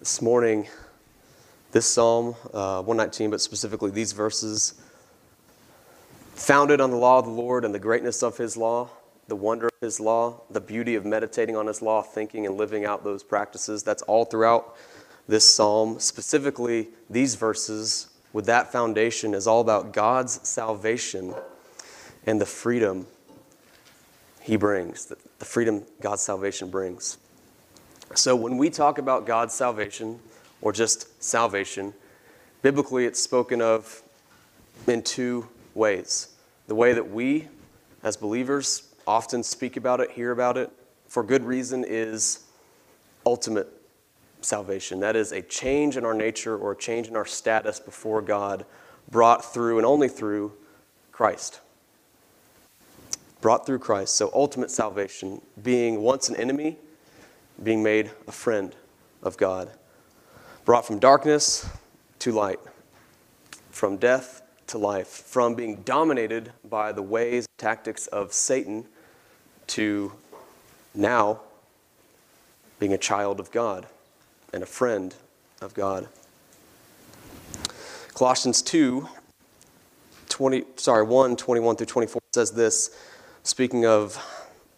this morning, this Psalm, uh, 119, but specifically these verses, founded on the law of the Lord and the greatness of his law, the wonder of his law, the beauty of meditating on his law, thinking and living out those practices. That's all throughout this psalm. Specifically, these verses with that foundation is all about God's salvation and the freedom he brings, the freedom God's salvation brings. So, when we talk about God's salvation, or just salvation, biblically it's spoken of in two ways. The way that we, as believers, often speak about it, hear about it, for good reason, is ultimate salvation. That is a change in our nature or a change in our status before God, brought through and only through Christ. Brought through Christ. So, ultimate salvation, being once an enemy being made a friend of God. Brought from darkness to light, from death to life, from being dominated by the ways and tactics of Satan to now being a child of God and a friend of God. Colossians 2 20, sorry, 1 21 through 24 says this, speaking of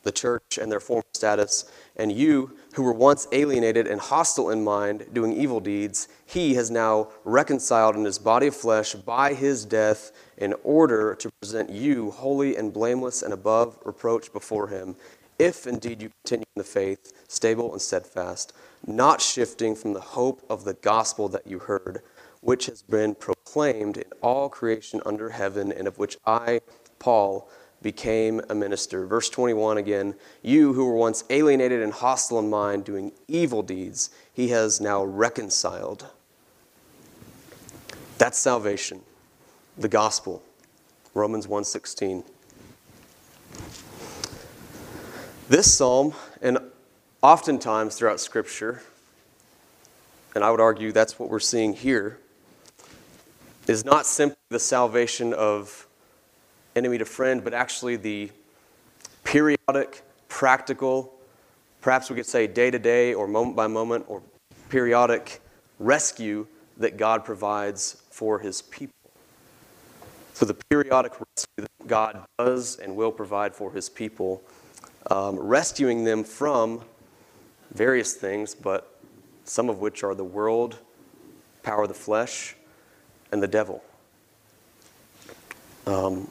the church and their former status, and you who were once alienated and hostile in mind, doing evil deeds, he has now reconciled in his body of flesh by his death in order to present you holy and blameless and above reproach before him, if indeed you continue in the faith, stable and steadfast, not shifting from the hope of the gospel that you heard, which has been proclaimed in all creation under heaven, and of which I, Paul, became a minister. Verse 21 again, you who were once alienated and hostile in mind, doing evil deeds, he has now reconciled. That's salvation, the gospel. Romans 1:16. This psalm and oftentimes throughout scripture, and I would argue that's what we're seeing here, is not simply the salvation of enemy to friend, but actually the periodic, practical, perhaps we could say day to day or moment by moment or periodic rescue that God provides for his people. So, the periodic rescue that God does and will provide for his people, um, rescuing them from various things, but some of which are the world, power of the flesh, and the devil. Um,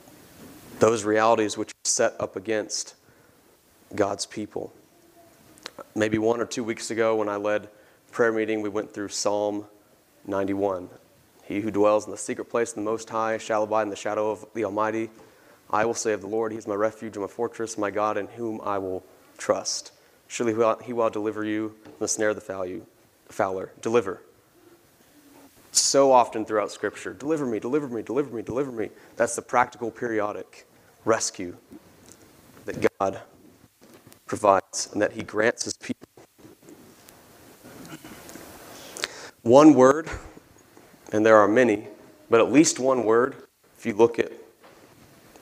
those realities which are set up against God's people. Maybe one or two weeks ago, when I led prayer meeting, we went through Psalm 91. He who dwells in the secret place of the Most High shall abide in the shadow of the Almighty. I will say of the Lord, He is my refuge and my fortress, my God, in whom I will trust. Surely He will deliver you from the snare of the fowler. Deliver so often throughout Scripture. Deliver me, deliver me, deliver me, deliver me. That's the practical, periodic rescue that God provides and that He grants His people. One word, and there are many, but at least one word, if you look at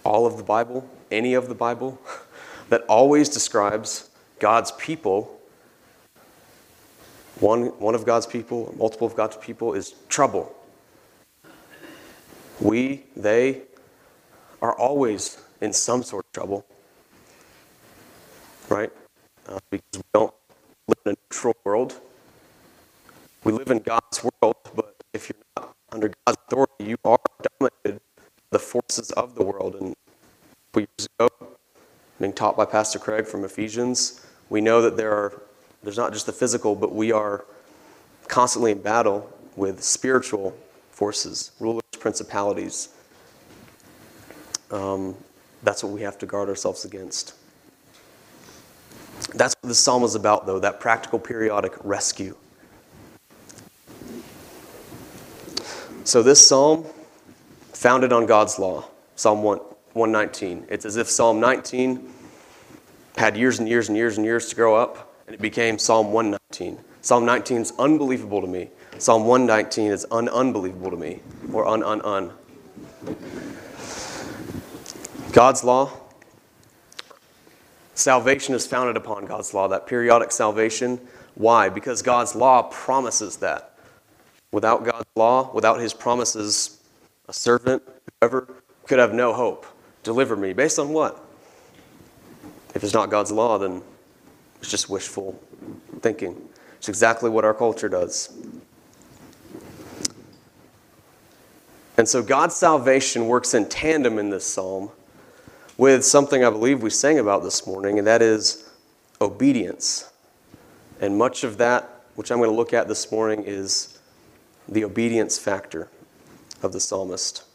all of the Bible, any of the Bible, that always describes God's people. One, one of God's people, multiple of God's people, is trouble. We, they, are always in some sort of trouble, right? Uh, because we don't live in a neutral world. We live in God's world, but if you're not under God's authority, you are dominated by the forces of the world. And years ago, being taught by Pastor Craig from Ephesians, we know that there are there's not just the physical, but we are constantly in battle with spiritual forces, rulers, principalities. Um, that's what we have to guard ourselves against. That's what the psalm is about, though, that practical periodic rescue. So, this psalm, founded on God's law, Psalm 1, 119. It's as if Psalm 19 had years and years and years and years to grow up, and it became Psalm 119. Psalm 19 is unbelievable to me. Psalm 119 is un unbelievable to me, or un un un. God's law. Salvation is founded upon God's law, that periodic salvation. Why? Because God's law promises that. Without God's law, without his promises, a servant, whoever, could have no hope. Deliver me. Based on what? If it's not God's law, then it's just wishful thinking. It's exactly what our culture does. And so God's salvation works in tandem in this psalm with something I believe we sang about this morning, and that is obedience. And much of that, which I'm going to look at this morning, is the obedience factor of the psalmist.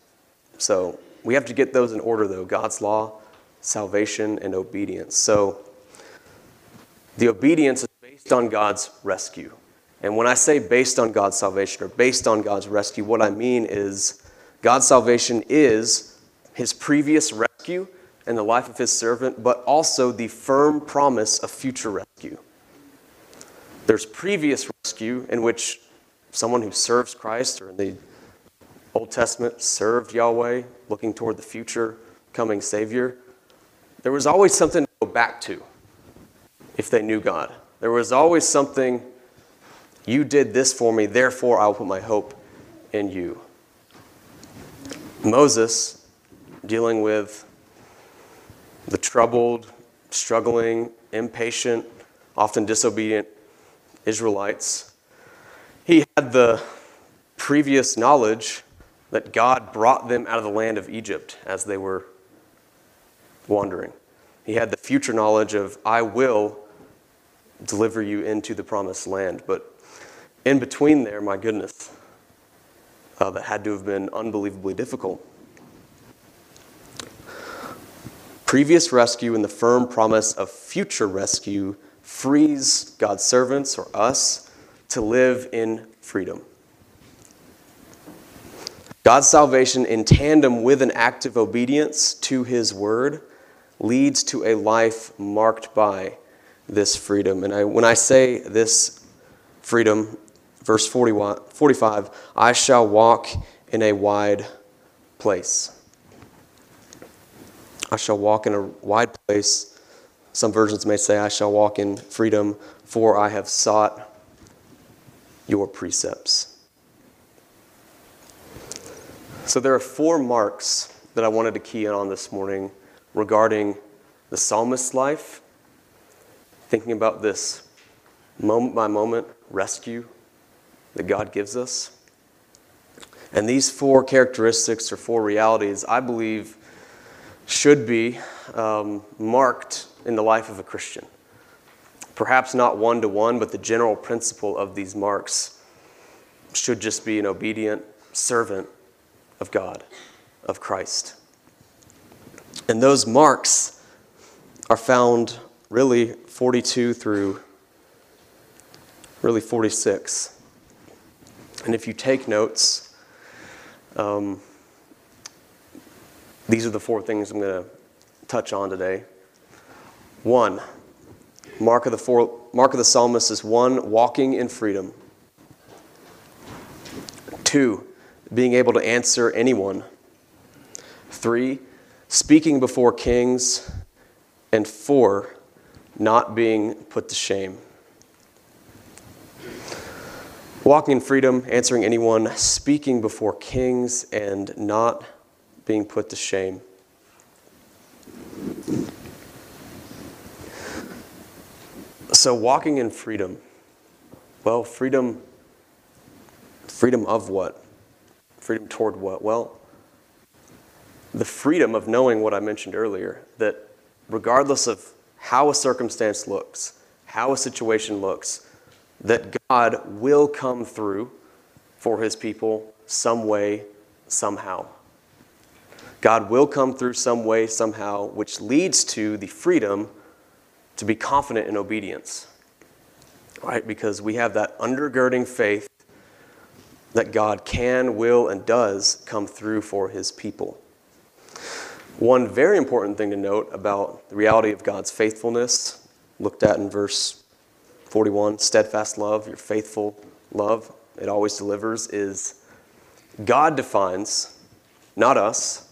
So we have to get those in order, though God's law, salvation, and obedience. So the obedience is based on God's rescue. And when I say based on God's salvation or based on God's rescue, what I mean is God's salvation is his previous rescue and the life of his servant, but also the firm promise of future rescue. There's previous rescue in which someone who serves Christ or in the Old Testament served Yahweh, looking toward the future coming Savior. There was always something to go back to if they knew God. There was always something, you did this for me, therefore I will put my hope in you. Moses, dealing with the troubled, struggling, impatient, often disobedient Israelites, he had the previous knowledge that God brought them out of the land of Egypt as they were wandering. He had the future knowledge of, I will deliver you into the promised land. But in between there, my goodness, uh, that had to have been unbelievably difficult. Previous rescue and the firm promise of future rescue frees God's servants or us to live in freedom. God's salvation, in tandem with an active obedience to his word, leads to a life marked by this freedom. And I, when I say this freedom, Verse 45 I shall walk in a wide place. I shall walk in a wide place. Some versions may say, I shall walk in freedom, for I have sought your precepts. So there are four marks that I wanted to key in on this morning regarding the psalmist's life, thinking about this moment by moment rescue that God gives us. And these four characteristics or four realities, I believe, should be um, marked in the life of a Christian. Perhaps not one to one, but the general principle of these marks should just be an obedient servant of God, of Christ. And those marks are found really 42 through really 46. And if you take notes, um, these are the four things I'm going to touch on today. One, mark of the four, mark of the psalmist is one, walking in freedom. Two, being able to answer anyone. Three, speaking before kings. And four, not being put to shame. Walking in freedom, answering anyone, speaking before kings, and not being put to shame. So, walking in freedom. Well, freedom, freedom of what? Freedom toward what? Well, the freedom of knowing what I mentioned earlier that regardless of how a circumstance looks, how a situation looks, that God will come through for his people some way, somehow. God will come through some way, somehow, which leads to the freedom to be confident in obedience. Right? Because we have that undergirding faith that God can, will, and does come through for his people. One very important thing to note about the reality of God's faithfulness, looked at in verse 41, steadfast love, your faithful love, it always delivers, is God defines, not us,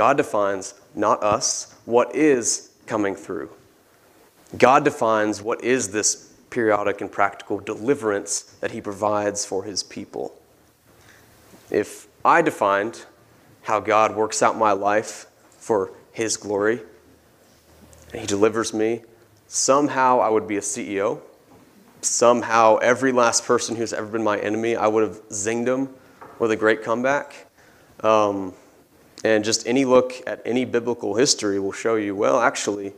God defines, not us, what is coming through. God defines what is this periodic and practical deliverance that he provides for his people. If I defined how God works out my life for his glory, and he delivers me, somehow I would be a CEO. Somehow every last person who's ever been my enemy, I would have zinged them with a great comeback. Um, and just any look at any biblical history will show you, well, actually,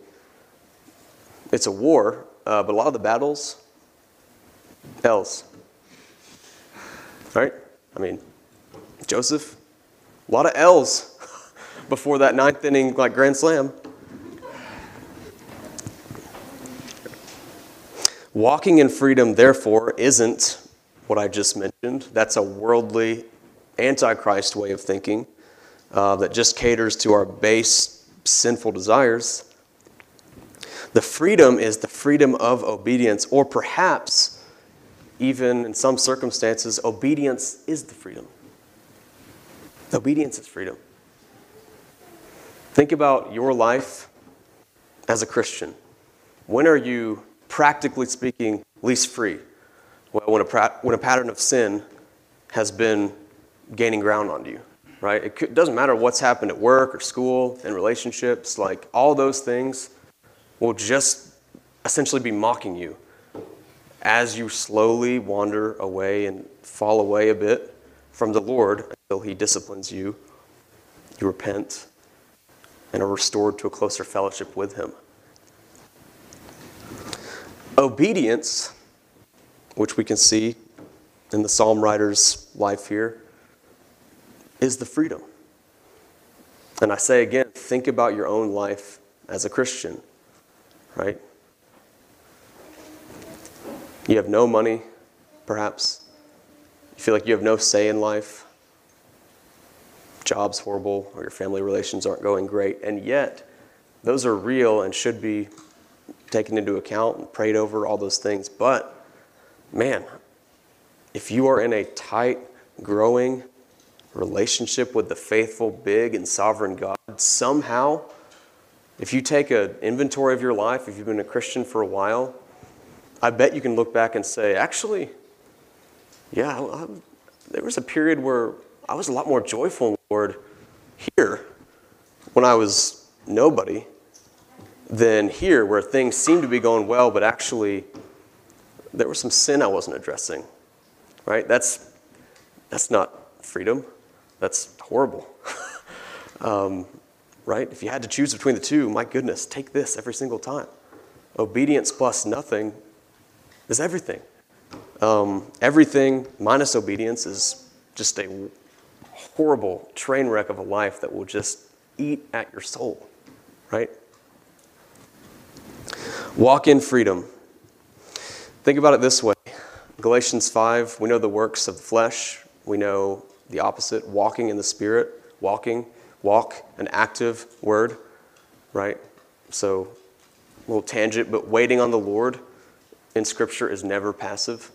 it's a war, uh, but a lot of the battles, L's. Right? I mean, Joseph, a lot of L's before that ninth inning, like grand slam. Walking in freedom, therefore, isn't what I just mentioned. That's a worldly, antichrist way of thinking uh, that just caters to our base sinful desires. The freedom is the freedom of obedience, or perhaps, even in some circumstances, obedience is the freedom. Obedience is freedom. Think about your life as a Christian. When are you, practically speaking, least free? Well, when a, when a pattern of sin has been gaining ground on you, right? It, could, doesn't matter what's happened at work or school and relationships, like all those things will just essentially be mocking you as you slowly wander away and fall away a bit from the Lord until He disciplines you. You repent and are restored to a closer fellowship with Him. Obedience, which we can see in the psalm writer's life here, is the freedom. And I say again, think about your own life as a Christian, right? You have no money, perhaps. You feel like you have no say in life. Job's horrible, or your family relations aren't going great. And yet, those are real and should be taken into account and prayed over, all those things. But, man, if you are in a tight, growing, relationship with the faithful, big, and sovereign God, somehow, if you take an inventory of your life, if you've been a Christian for a while, I bet you can look back and say, actually, yeah, I, there was a period where I was a lot more joyful in the Lord here when I was nobody than here where things seemed to be going well, but actually there was some sin I wasn't addressing. Right? That's that's not freedom. That's horrible. um, right? If you had to choose between the two, my goodness, take this every single time. Obedience plus nothing is everything. Um, everything minus obedience is just a horrible train wreck of a life that will just eat at your soul, right? Walk in freedom. Think about it this way Galatians 5, we know the works of the flesh, we know the opposite, walking in the Spirit, walking, walk, an active word, right? So, a little tangent, but waiting on the Lord in Scripture is never passive.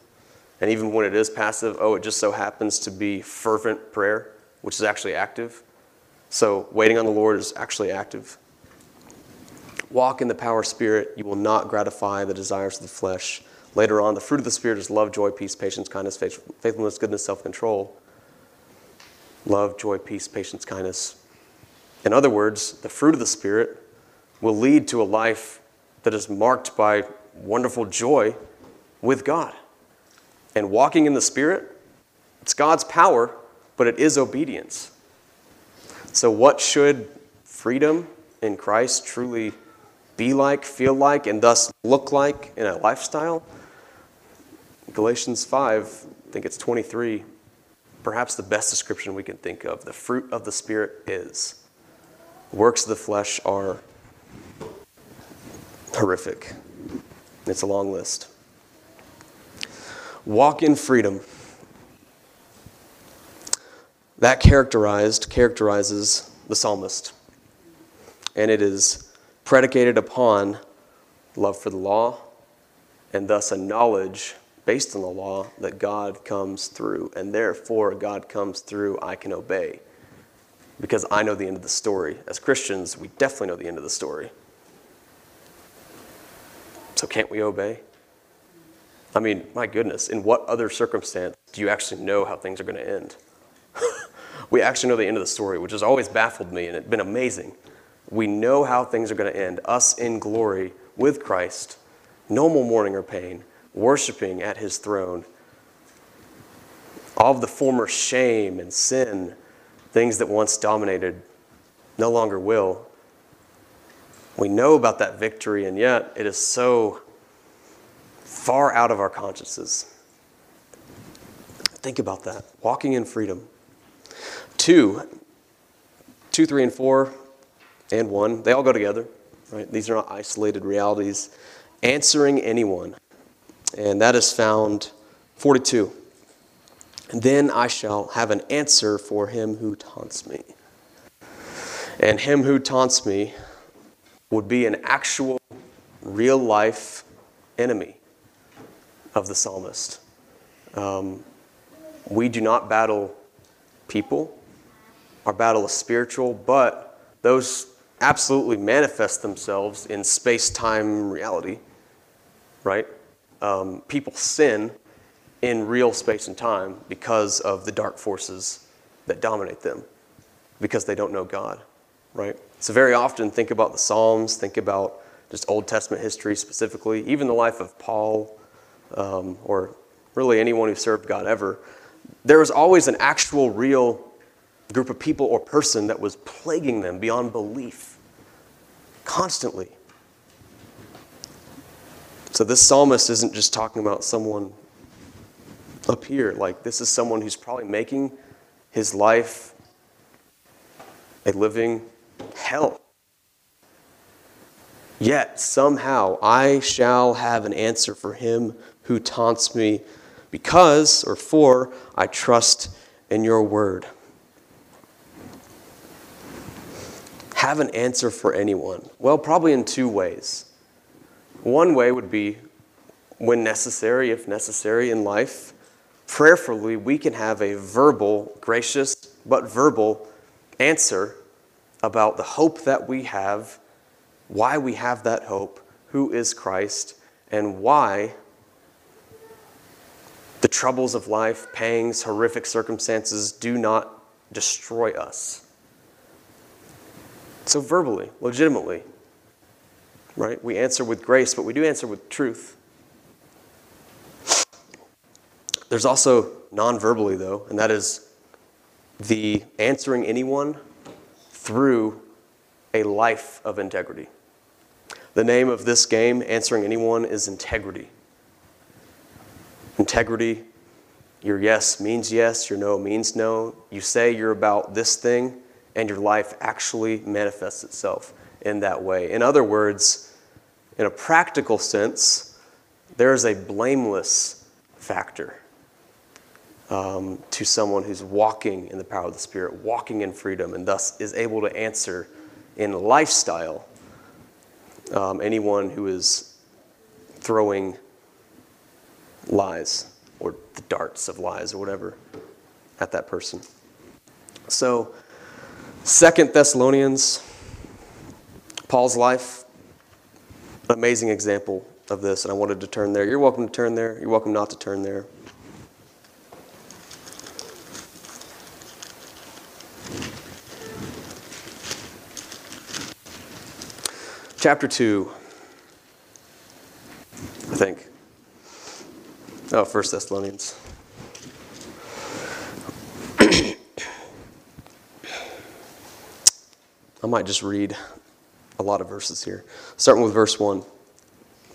And even when it is passive, oh, it just so happens to be fervent prayer, which is actually active. So, waiting on the Lord is actually active. Walk in the power of Spirit. You will not gratify the desires of the flesh. Later on, the fruit of the Spirit is love, joy, peace, patience, kindness, faithfulness, goodness, self control love, joy, peace, patience, kindness. In other words, the fruit of the Spirit will lead to a life that is marked by wonderful joy with God. And walking in the Spirit, it's God's power, but it is obedience. So, what should freedom in Christ truly be like, feel like, and thus look like in a lifestyle? Galatians 5, I think it's 23, perhaps the best description we can think of. The fruit of the Spirit is. Works of the flesh are horrific. It's a long list. Walk in freedom. That characterized characterizes the psalmist. And it is predicated upon love for the law and thus a knowledge based on the law that God comes through, and therefore God comes through, I can obey. Because I know the end of the story. As Christians, we definitely know the end of the story. So can't we obey? I mean, my goodness, in what other circumstance do you actually know how things are going to end? we actually know the end of the story, which has always baffled me and it's been amazing. We know how things are going to end us in glory with Christ, no more mourning or pain, worshiping at his throne. All of the former shame and sin, things that once dominated, no longer will. We know about that victory, and yet it is so far out of our consciences. Think about that. Walking in freedom. Two, two, three, and four, and one, they all go together. Right? These are not isolated realities. Answering anyone. And that is found 42. And then I shall have an answer for him who taunts me. And him who taunts me would be an actual, real life enemy of the psalmist. Um, we do not battle people, our battle is spiritual, but those absolutely manifest themselves in space time reality, right? Um, people sin in real space and time because of the dark forces that dominate them, because they don't know God, right? So, very often, think about the Psalms, think about just Old Testament history specifically, even the life of Paul, um, or really anyone who served God ever. There was always an actual, real group of people or person that was plaguing them beyond belief constantly. So, this psalmist isn't just talking about someone up here. Like, this is someone who's probably making his life a living hell. Yet, somehow, I shall have an answer for him who taunts me because, or for, I trust in your word. Have an answer for anyone? Well, probably in two ways. One way would be when necessary, if necessary in life, prayerfully, we can have a verbal, gracious, but verbal answer about the hope that we have, why we have that hope, who is Christ, and why the troubles of life, pangs, horrific circumstances do not destroy us. So, verbally, legitimately, right? We answer with grace, but we do answer with truth. There's also non verbally, though, and that is the answering anyone through a life of integrity. The name of this game, Answering Anyone, is integrity. Integrity, your yes means yes, your no means no. You say you're about this thing, and your life actually manifests itself in that way. In other words, in a practical sense, there is a blameless factor um, to someone who's walking in the power of the Spirit, walking in freedom, and thus is able to answer in lifestyle um, anyone who is throwing lies or the darts of lies or whatever at that person. So, Second Thessalonians, Paul's life, an amazing example of this, and I wanted to turn there. You're welcome to turn there. You're welcome not to turn there. chapter 2, I think. Oh, First Thessalonians. I might just read a lot of verses here. Starting with verse 1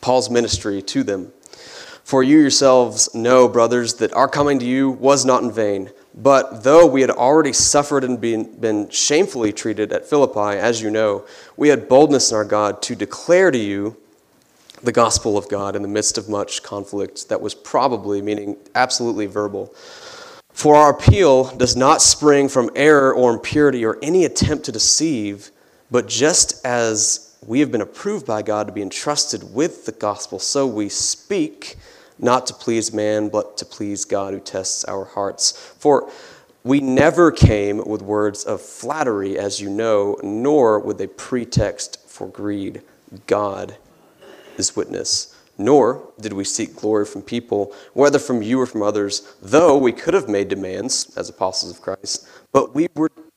Paul's ministry to them. For you yourselves know, brothers, that our coming to you was not in vain. But though we had already suffered and been, been shamefully treated at Philippi, as you know, we had boldness in our God to declare to you the gospel of God in the midst of much conflict that was probably, meaning absolutely verbal. For our appeal does not spring from error or impurity or any attempt to deceive, but just as we have been approved by God to be entrusted with the gospel, so we speak not to please man, but to please God who tests our hearts. For we never came with words of flattery, as you know, nor with a pretext for greed. God is witness. Nor did we seek glory from people, whether from you or from others, though we could have made demands as apostles of Christ, but we were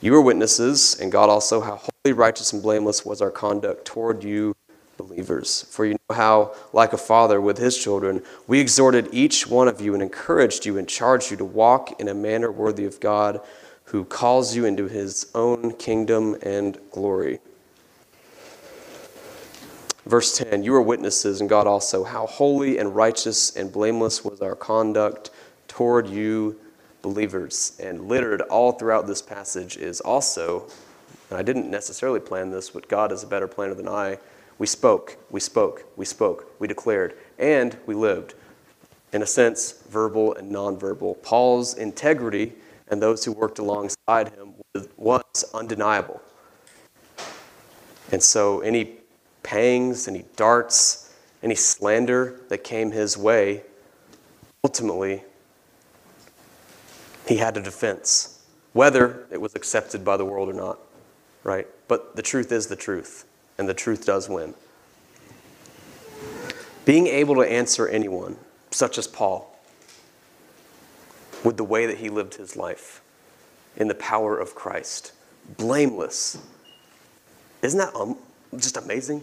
You are witnesses, and God also, how holy, righteous, and blameless was our conduct toward you believers. For you know how, like a father with his children, we exhorted each one of you and encouraged you and charged you to walk in a manner worthy of God, who calls you into his own kingdom and glory. Verse 10 You are witnesses, and God also, how holy and righteous and blameless was our conduct toward you believers. And littered all throughout this passage is also, and I didn't necessarily plan this, but God is a better planner than I. We spoke, we spoke, we spoke, we declared, and we lived. In a sense, verbal and nonverbal. Paul's integrity and those who worked alongside him was undeniable. And so, any pangs, any darts, any slander that came his way, ultimately he had a defense, whether it was accepted by the world or not, right? But the truth is the truth, and the truth does win. Being able to answer anyone, such as Paul, with the way that he lived his life in the power of Christ, blameless. Isn't that um, just amazing?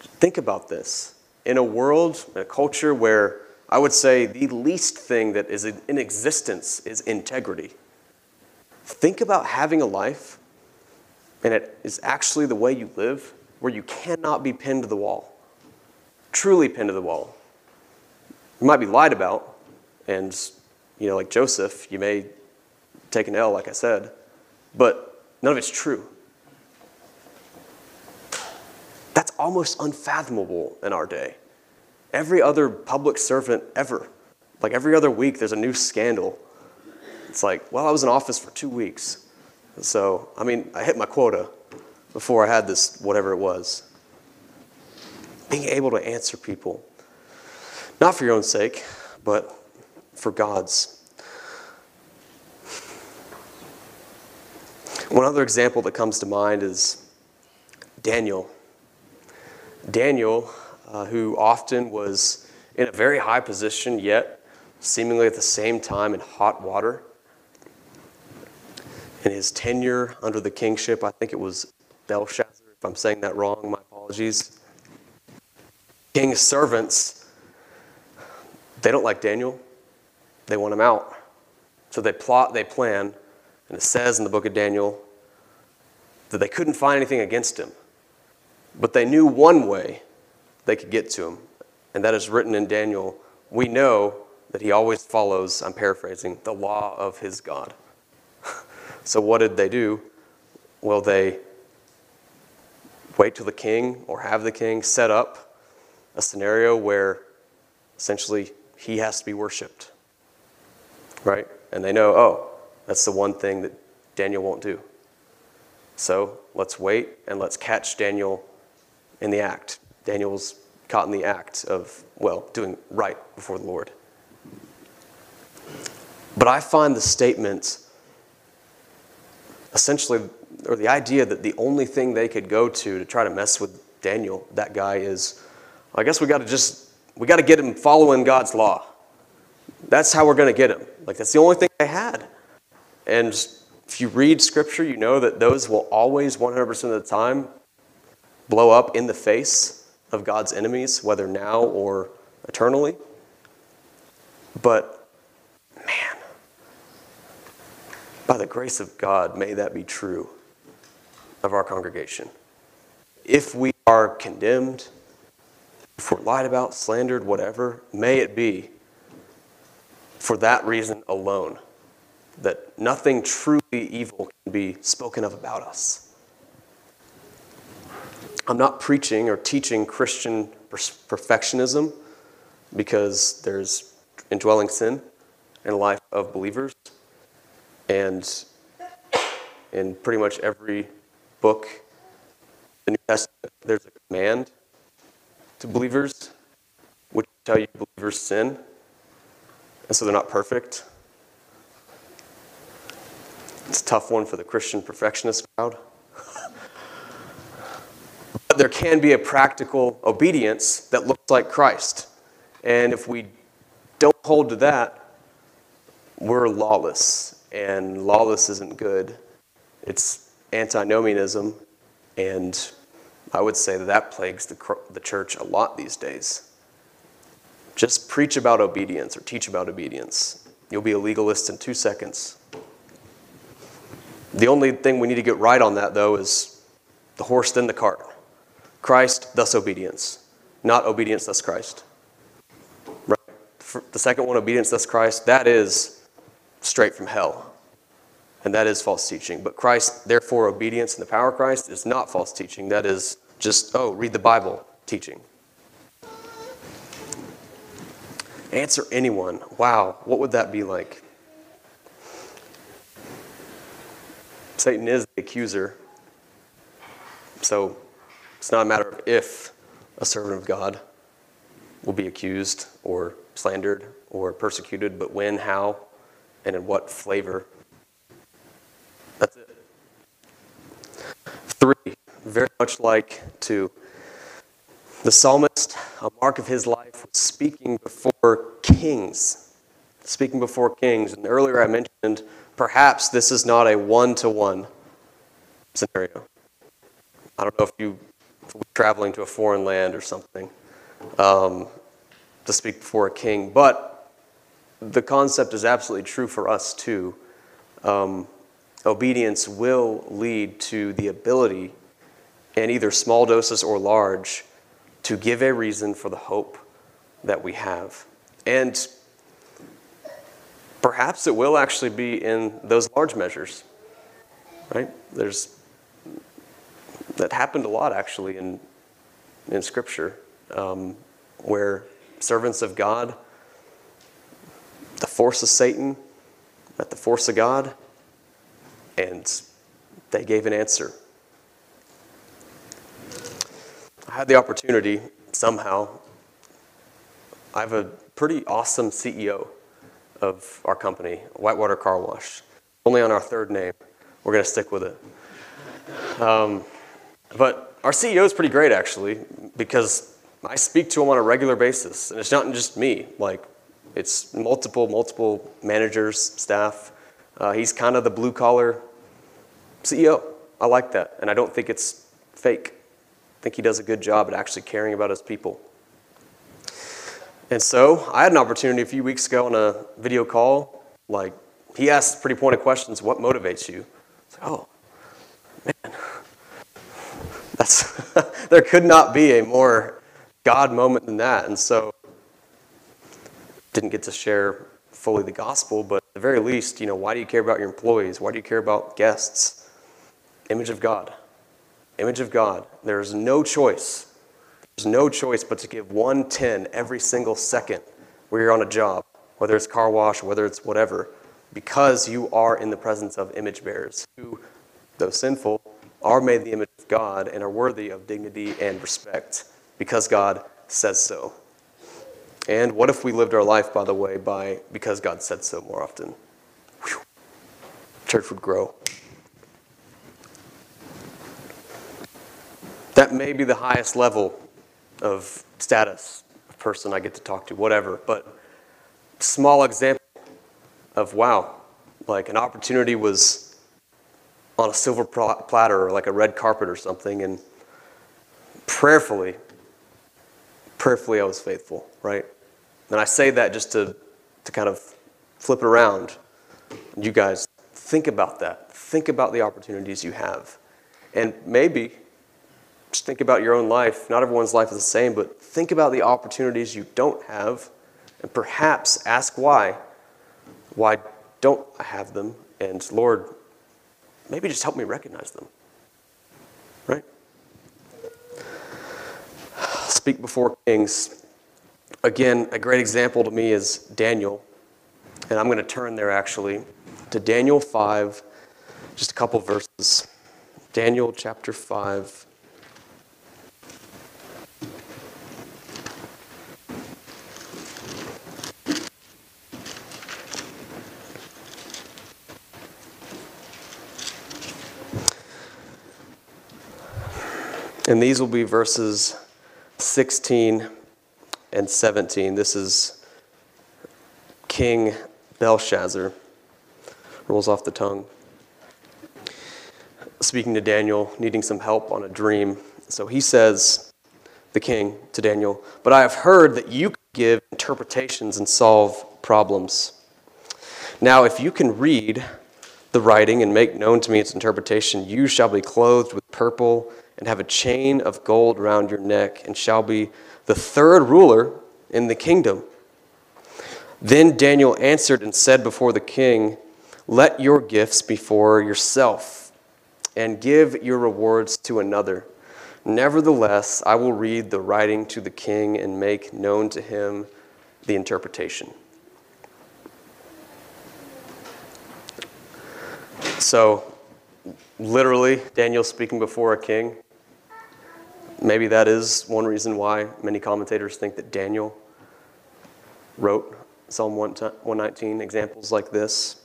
Think about this. In a world, in a culture where I would say the least thing that is in existence is integrity. Think about having a life, and it is actually the way you live, where you cannot be pinned to the wall. Truly pinned to the wall. You might be lied about, and, you know, like Joseph, you may take an L, like I said, but none of it's true. That's almost unfathomable in our day every other public servant ever. Like every other week, there's a new scandal. It's like, well, I was in office for two weeks. So, I mean, I hit my quota before I had this, whatever it was. Being able to answer people, not for your own sake, but for God's. One other example that comes to mind is Daniel. Daniel uh, who often was in a very high position, yet seemingly at the same time in hot water. In his tenure under the kingship, I think it was Belshazzar, if I'm saying that wrong, my apologies. King's servants, they don't like Daniel, they want him out. So they plot, they plan, and it says in the book of Daniel that they couldn't find anything against him. But they knew one way they could get to him. And that is written in Daniel. We know that he always follows, I'm paraphrasing, the law of his God. so what did they do? Well, they wait till the king or have the king set up a scenario where essentially he has to be worshiped. Right? And they know, oh, that's the one thing that Daniel won't do. So let's wait and let's catch Daniel in the act. Daniel's caught in the act of, well, doing right before the Lord. But I find the statement essentially, or the idea that the only thing they could go to to try to mess with Daniel, that guy, is I guess we got to just, we got to get him following God's law. That's how we're going to get him. Like, that's the only thing they had. And if you read scripture, you know that those will always, 100% of the time, blow up in the face of God's enemies, whether now or eternally. But, man, by the grace of God, may that be true of our congregation. If we are condemned, if we're lied about, slandered, whatever, may it be for that reason alone that nothing truly evil can be spoken of about us. I'm not preaching or teaching Christian perfectionism because there's indwelling sin in the life of believers. And in pretty much every book, the New Testament, there's a command to believers, which tell you believers sin, and so they're not perfect. It's a tough one for the Christian perfectionist crowd. There can be a practical obedience that looks like Christ. And if we don't hold to that, we're lawless. And lawless isn't good. It's antinomianism. And I would say that that plagues the, the church a lot these days. Just preach about obedience or teach about obedience. You'll be a legalist in two seconds. The only thing we need to get right on that, though, is the horse, then the cart. Christ, thus obedience. Not obedience, thus Christ. Right? For the second one, obedience, thus Christ, that is straight from hell. And that is false teaching. But Christ, therefore, obedience and the power of Christ is not false teaching. That is just, oh, read the Bible teaching. Answer anyone. Wow, what would that be like? Satan is the accuser. So it's not a matter of if a servant of God will be accused or slandered or persecuted, but when, how, and in what flavor. That's it. Three, very much like two. The psalmist, a mark of his life, was speaking before kings. Speaking before kings. And earlier I mentioned perhaps this is not a one to one scenario. I don't know if you traveling to a foreign land or something um, to speak before a king, but the concept is absolutely true for us too. Um, obedience will lead to the ability, in either small doses or large, to give a reason for the hope that we have. And perhaps it will actually be in those large measures, right? There's that happened a lot actually in in Scripture, um, where servants of God, the force of Satan, met the force of God, and they gave an answer. I had the opportunity somehow. I have a pretty awesome CEO of our company, Whitewater Car Wash. Only on our third name. We're going to stick with it. Um, but our CEO is pretty great, actually, because I speak to him on a regular basis. And it's not just me, like, it's multiple, multiple managers, staff. Uh, he's kind of the blue collar CEO. I like that. And I don't think it's fake. I think he does a good job at actually caring about his people. And so I had an opportunity a few weeks ago on a video call. Like, he asked pretty pointed questions What motivates you? Like, oh. That's, there could not be a more God moment than that. And so, didn't get to share fully the gospel, but at the very least, you know, why do you care about your employees? Why do you care about guests? Image of God. Image of God. There's no choice there's no choice but to give 110 every single second where you're on a job, whether it's car wash, whether it's whatever, because you are in the presence of image bearers who, though sinful, are made in the image of God and are worthy of dignity and respect because God says so. And what if we lived our life, by the way, by because God said so more often? Whew. Church would grow. That may be the highest level of status, of person I get to talk to, whatever. But small example of wow, like an opportunity was on a silver platter or like a red carpet or something, and prayerfully, prayerfully I was faithful, right? And I say that just to, to kind of flip it around. You guys, think about that. Think about the opportunities you have. And maybe just think about your own life. Not everyone's life is the same, but think about the opportunities you don't have and perhaps ask why. Why don't I have them? And Lord, maybe just help me recognize them. Right? speak before kings. Again, a great example to me is Daniel. And I'm going to turn there actually to Daniel 5, just a couple verses. Daniel chapter 5. And these will be verses 16 and 17. This is King Belshazzar. Rolls off the tongue. Speaking to Daniel, needing some help on a dream. So he says, the king, to Daniel, But I have heard that you give interpretations and solve problems. Now, if you can read the writing and make known to me its interpretation, you shall be clothed with purple and have a chain of gold round your neck, and shall be the third ruler in the kingdom. Then Daniel answered and said before the king, Let your gifts be for yourself, and give your rewards to another. Nevertheless, I will read the writing to the king and make known to him the interpretation. So, literally, Daniel speaking before a king. Maybe that is one reason why many commentators think that Daniel wrote Psalm 119, examples like this.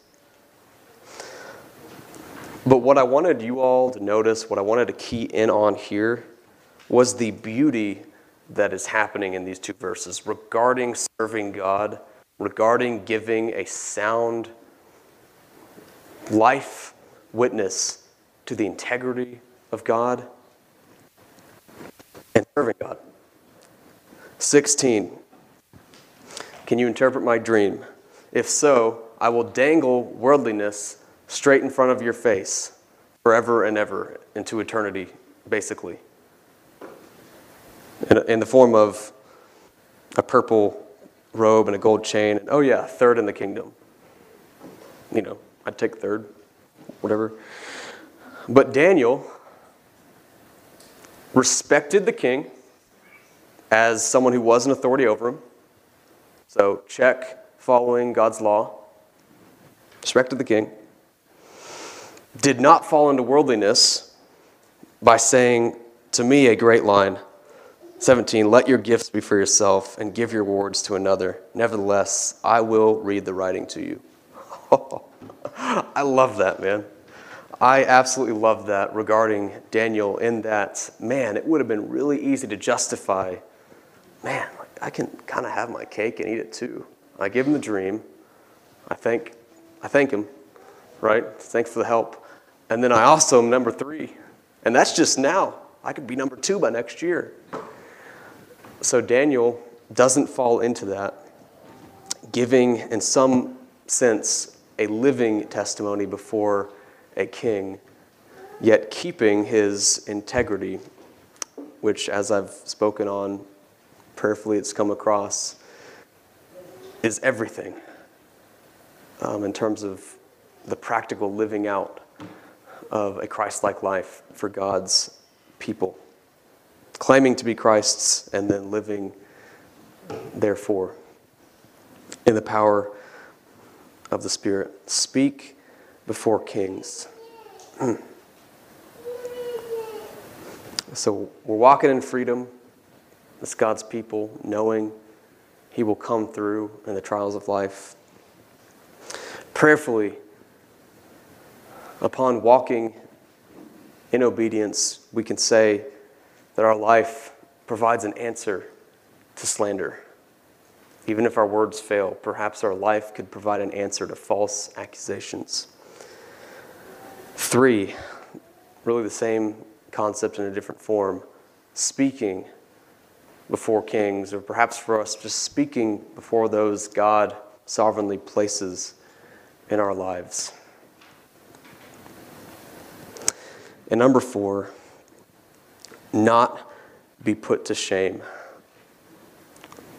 But what I wanted you all to notice, what I wanted to key in on here, was the beauty that is happening in these two verses regarding serving God, regarding giving a sound life witness to the integrity of God and serving God. 16. Can you interpret my dream? If so, I will dangle worldliness straight in front of your face forever and ever into eternity, basically. In, in the form of a purple robe and a gold chain. And, oh, yeah, third in the kingdom. You know, I'd take third, whatever. But Daniel respected the king as someone who was an authority over him. So, check following God's law. Respected the king. Did not fall into worldliness by saying to me a great line 17 Let your gifts be for yourself and give your rewards to another. Nevertheless, I will read the writing to you. I love that, man. I absolutely love that regarding Daniel, in that, man, it would have been really easy to justify, man, I can kind of have my cake and eat it too. I give him the dream. I thank, I thank him, right? Thanks for the help. And then I also am number three. And that's just now. I could be number two by next year. So Daniel doesn't fall into that, giving, in some sense, a living testimony before a king, yet keeping his integrity, which, as I've spoken on prayerfully, it's come across, is everything um, in terms of the practical living out of a Christ like life for God's people. Claiming to be Christ's and then living, therefore, in the power of the Spirit. Speak before kings. Hmm. so we're walking in freedom as God's people, knowing He will come through in the trials of life. Prayerfully, upon walking in obedience, we can say that our life provides an answer to slander. Even if our words fail, perhaps our life could provide an answer to false accusations. Three, really the same concept in a different form speaking before kings, or perhaps for us, just speaking before those God sovereignly places in our lives. And number four, not be put to shame.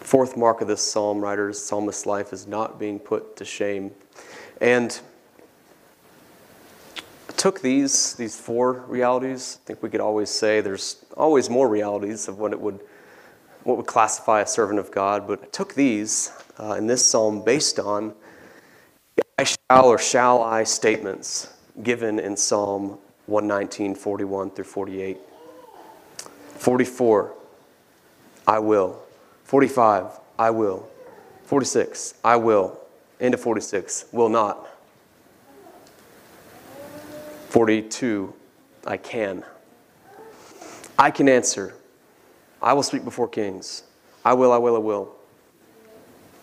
Fourth mark of this psalm writer's psalmist's life is not being put to shame. And took these, these four realities, I think we could always say there's always more realities of what it would what would classify a servant of God, but I took these uh, in this psalm based on I shall or shall I statements given in Psalm 119, 41 through 48. 44, I will. 45, I will. 46, I will. Into 46, will not. 42, I can. I can answer. I will speak before kings. I will, I will, I will.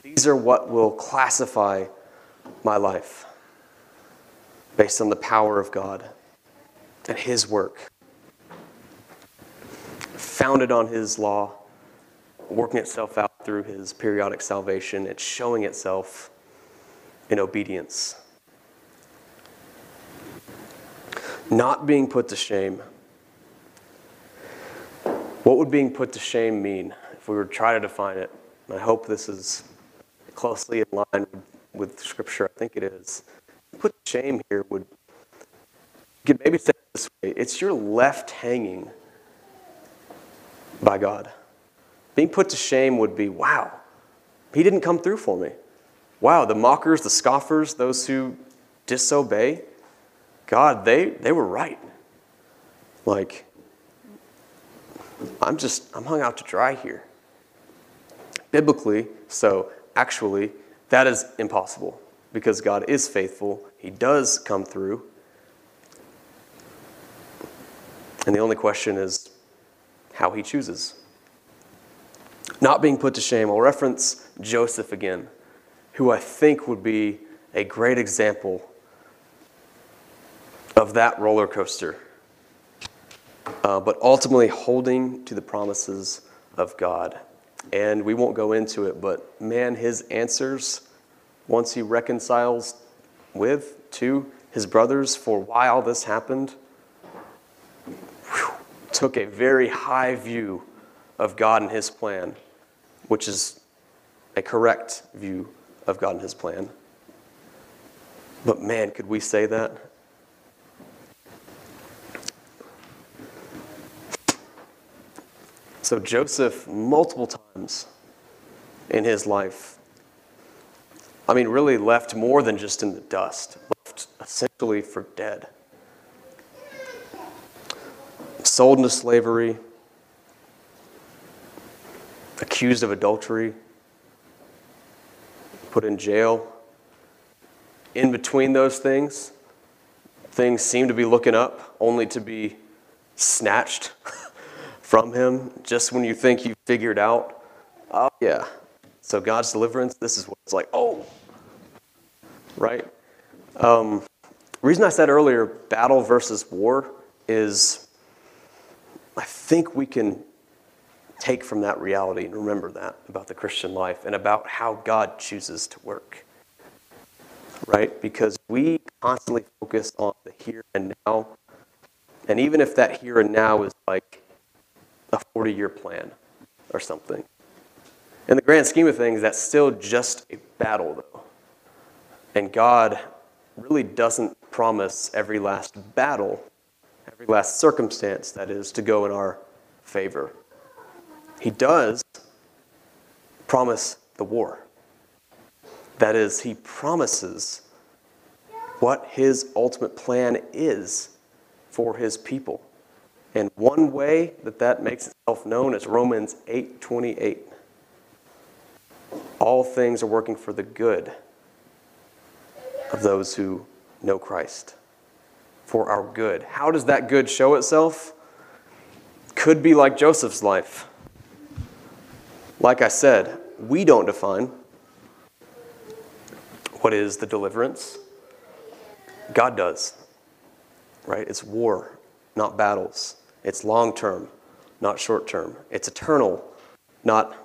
These are what will classify my life based on the power of God and His work, founded on His law, working itself out through His periodic salvation, It's showing itself in obedience. Not being put to shame. What would being put to shame mean if we were to try to define it? I hope this is closely in line with Scripture. I think it is. Put to shame here would you could maybe say it this way it's you're left hanging by God. Being put to shame would be wow, he didn't come through for me. Wow, the mockers, the scoffers, those who disobey, God, they, they were right. Like, I'm just, I'm hung out to dry here. Biblically, so actually, that is impossible because God is faithful. He does come through. And the only question is how he chooses. Not being put to shame, I'll reference Joseph again, who I think would be a great example of that roller coaster. Uh, but ultimately holding to the promises of God. And we won't go into it, but man, his answers, once he reconciles with, to his brothers for why all this happened, whew, took a very high view of God and his plan, which is a correct view of God and his plan. But man, could we say that? So Joseph, multiple times in his life, I mean, really left more than just in the dust, left essentially for dead. Sold into slavery, accused of adultery, put in jail. In between those things, things seem to be looking up, only to be snatched from him just when you think you've figured out, oh, yeah. So God's deliverance, this is what it's like, oh, right? Um, reason I said earlier, battle versus war, is I think we can take from that reality and remember that about the Christian life and about how God chooses to work. Right? Because we constantly focus on the here and now. And even if that here and now is like a 40 year plan or something. In the grand scheme of things, that's still just a battle, though. And God really doesn't promise every last battle, every last circumstance, that is, to go in our favor. He does promise the war. That is, He promises what His ultimate plan is for His people. And one way that that makes itself known is Romans 8:28. All things are working for the good of those who know Christ. For our good. How does that good show itself? Could be like Joseph's life. Like I said, we don't define what is the deliverance. God does. Right? It's war, not battles. It's long term, not short term. It's eternal, not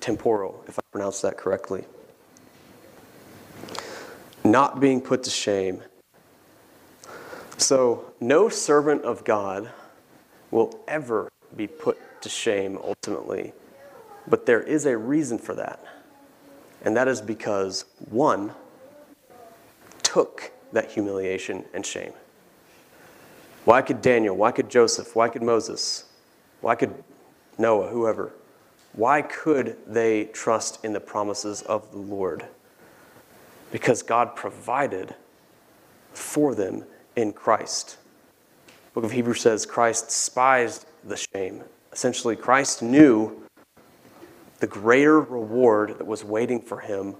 temporal, if I pronounce that correctly. Not being put to shame. So, no servant of God will ever be put to shame ultimately. But there is a reason for that. And that is because one took that humiliation and shame. Why could Daniel? Why could Joseph? Why could Moses? Why could Noah? Whoever Why could they trust in the promises of the Lord? Because God provided for them in Christ. The book of Hebrews says Christ despised the shame. Essentially, Christ knew the greater reward that was waiting for him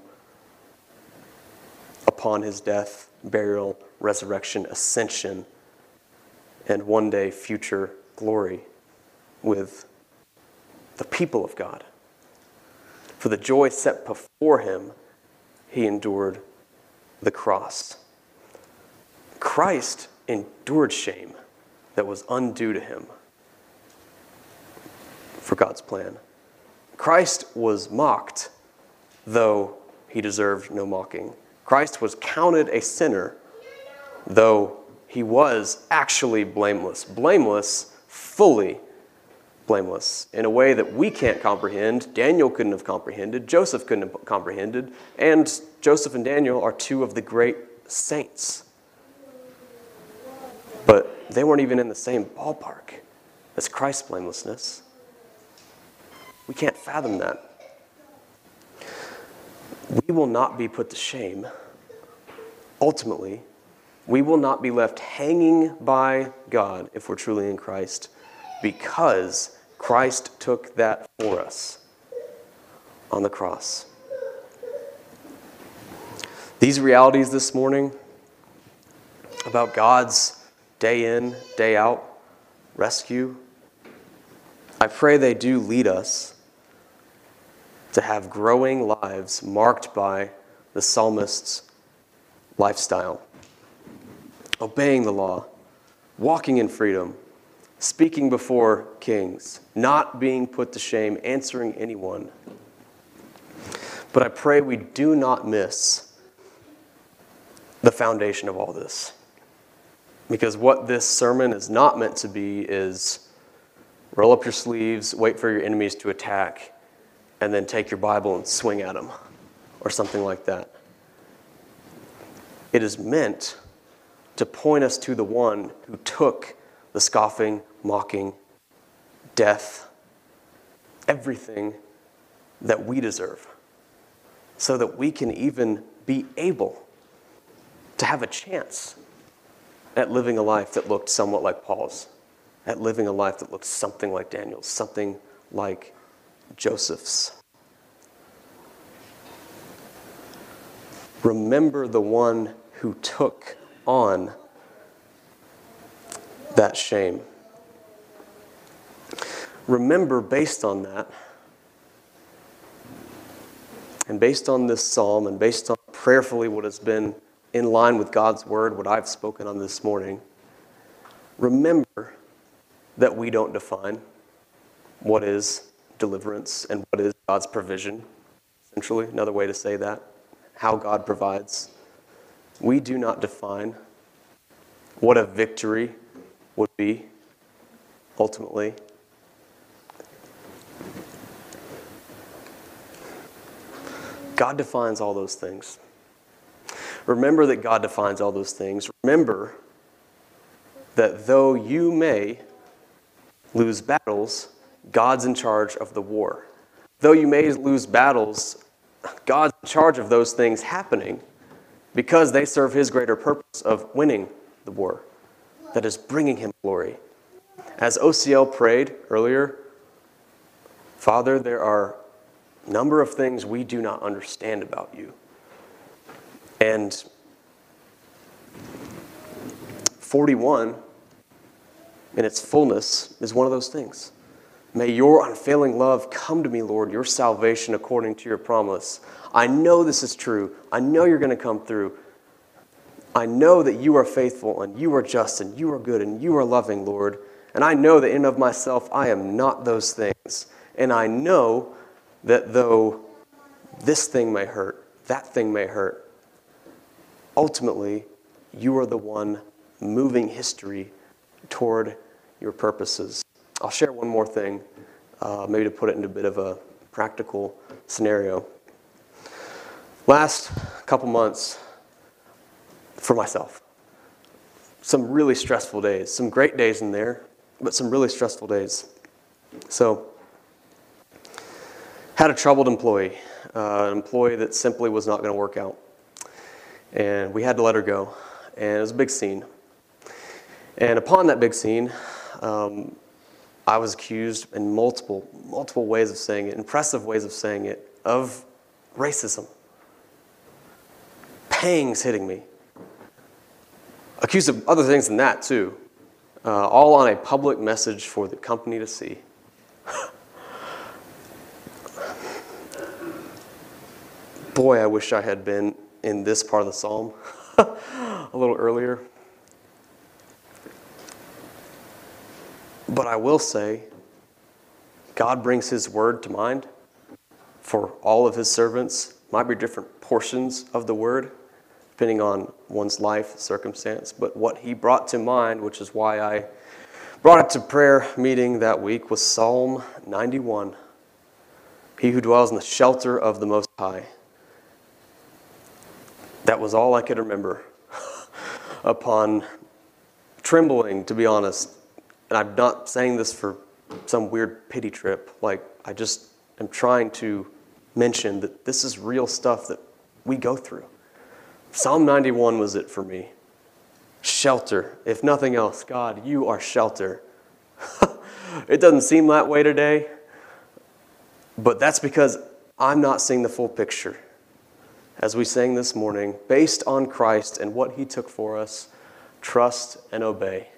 upon his death, burial, resurrection, ascension, and one day future glory with the people of God. For the joy set before him, he endured the cross. Christ endured shame that was undue to him for God's plan. Christ was mocked, though he deserved no mocking. Christ was counted a sinner, though he was actually blameless. Blameless, fully blameless, in a way that we can't comprehend, Daniel couldn't have comprehended, Joseph couldn't have comprehended, and Joseph and Daniel are two of the great saints. But they weren't even in the same ballpark as Christ's blamelessness. We can't fathom that. We will not be put to shame. Ultimately, we will not be left hanging by God if we're truly in Christ because Christ took that for us on the cross. These realities this morning about God's day in, day out rescue, I pray they do lead us to have growing lives marked by the psalmist's lifestyle obeying the law, walking in freedom speaking before kings, not being put to shame, answering anyone. But I pray we do not miss the foundation of all this. Because what this sermon is not meant to be is roll up your sleeves, wait for your enemies to attack, and then take your Bible and swing at them, or something like that. It is meant to point us to the one who took the scoffing, mocking, death, everything that we deserve, so that we can even be able to have a chance at living a life that looked somewhat like Paul's, at living a life that looked something like Daniel's, something like Joseph's. Remember the one who took on that shame. Remember, based on that, and based on this psalm, and based on prayerfully what has been in line with God's word, what I've spoken on this morning, remember that we don't define what is deliverance and what is God's provision, essentially, another way to say that, how God provides. We do not define what a victory would be ultimately. God defines all those things. Remember that God defines all those things. Remember that though you may lose battles, God's in charge of the war. Though you may lose battles, God's in charge of those things happening because they serve His greater purpose of winning the war that is bringing him glory. As OCL prayed earlier, Father, there are a number of things we do not understand about you. And 41 in its fullness is one of those things. May your unfailing love come to me, Lord, your salvation according to your promise. I know this is true. I know you're going to come through. I know that you are faithful and you are just and you are good and you are loving, Lord. And I know that in of myself I am not those things. And I know that though this thing may hurt, that thing may hurt, ultimately you are the one moving history toward your purposes. I'll share one more thing, uh, maybe to put it into a bit of a practical scenario. Last couple months, for myself. Some really stressful days, some great days in there, but some really stressful days. So, had a troubled employee, uh, an employee that simply was not going to work out. And we had to let her go. And it was a big scene. And upon that big scene, um, I was accused in multiple, multiple ways of saying it, impressive ways of saying it, of racism. Pangs hitting me. Accused of other things than that, too. Uh, all on a public message for the company to see. Boy, I wish I had been in this part of the psalm a little earlier. But I will say, God brings His word to mind for all of His servants. Might be different portions of the word, depending on one's life circumstance. But what He brought to mind, which is why I brought it to prayer meeting that week, was Psalm 91. He who dwells in the shelter of the Most High. That was all I could remember upon trembling, to be honest. And I'm not saying this for some weird pity trip. Like, I just am trying to mention that this is real stuff that we go through. Psalm 91 was it for me. Shelter. If nothing else, God, you are shelter. it doesn't seem that way today, but that's because I'm not seeing the full picture. As we sang this morning, based on Christ and what he took for us, trust and obey.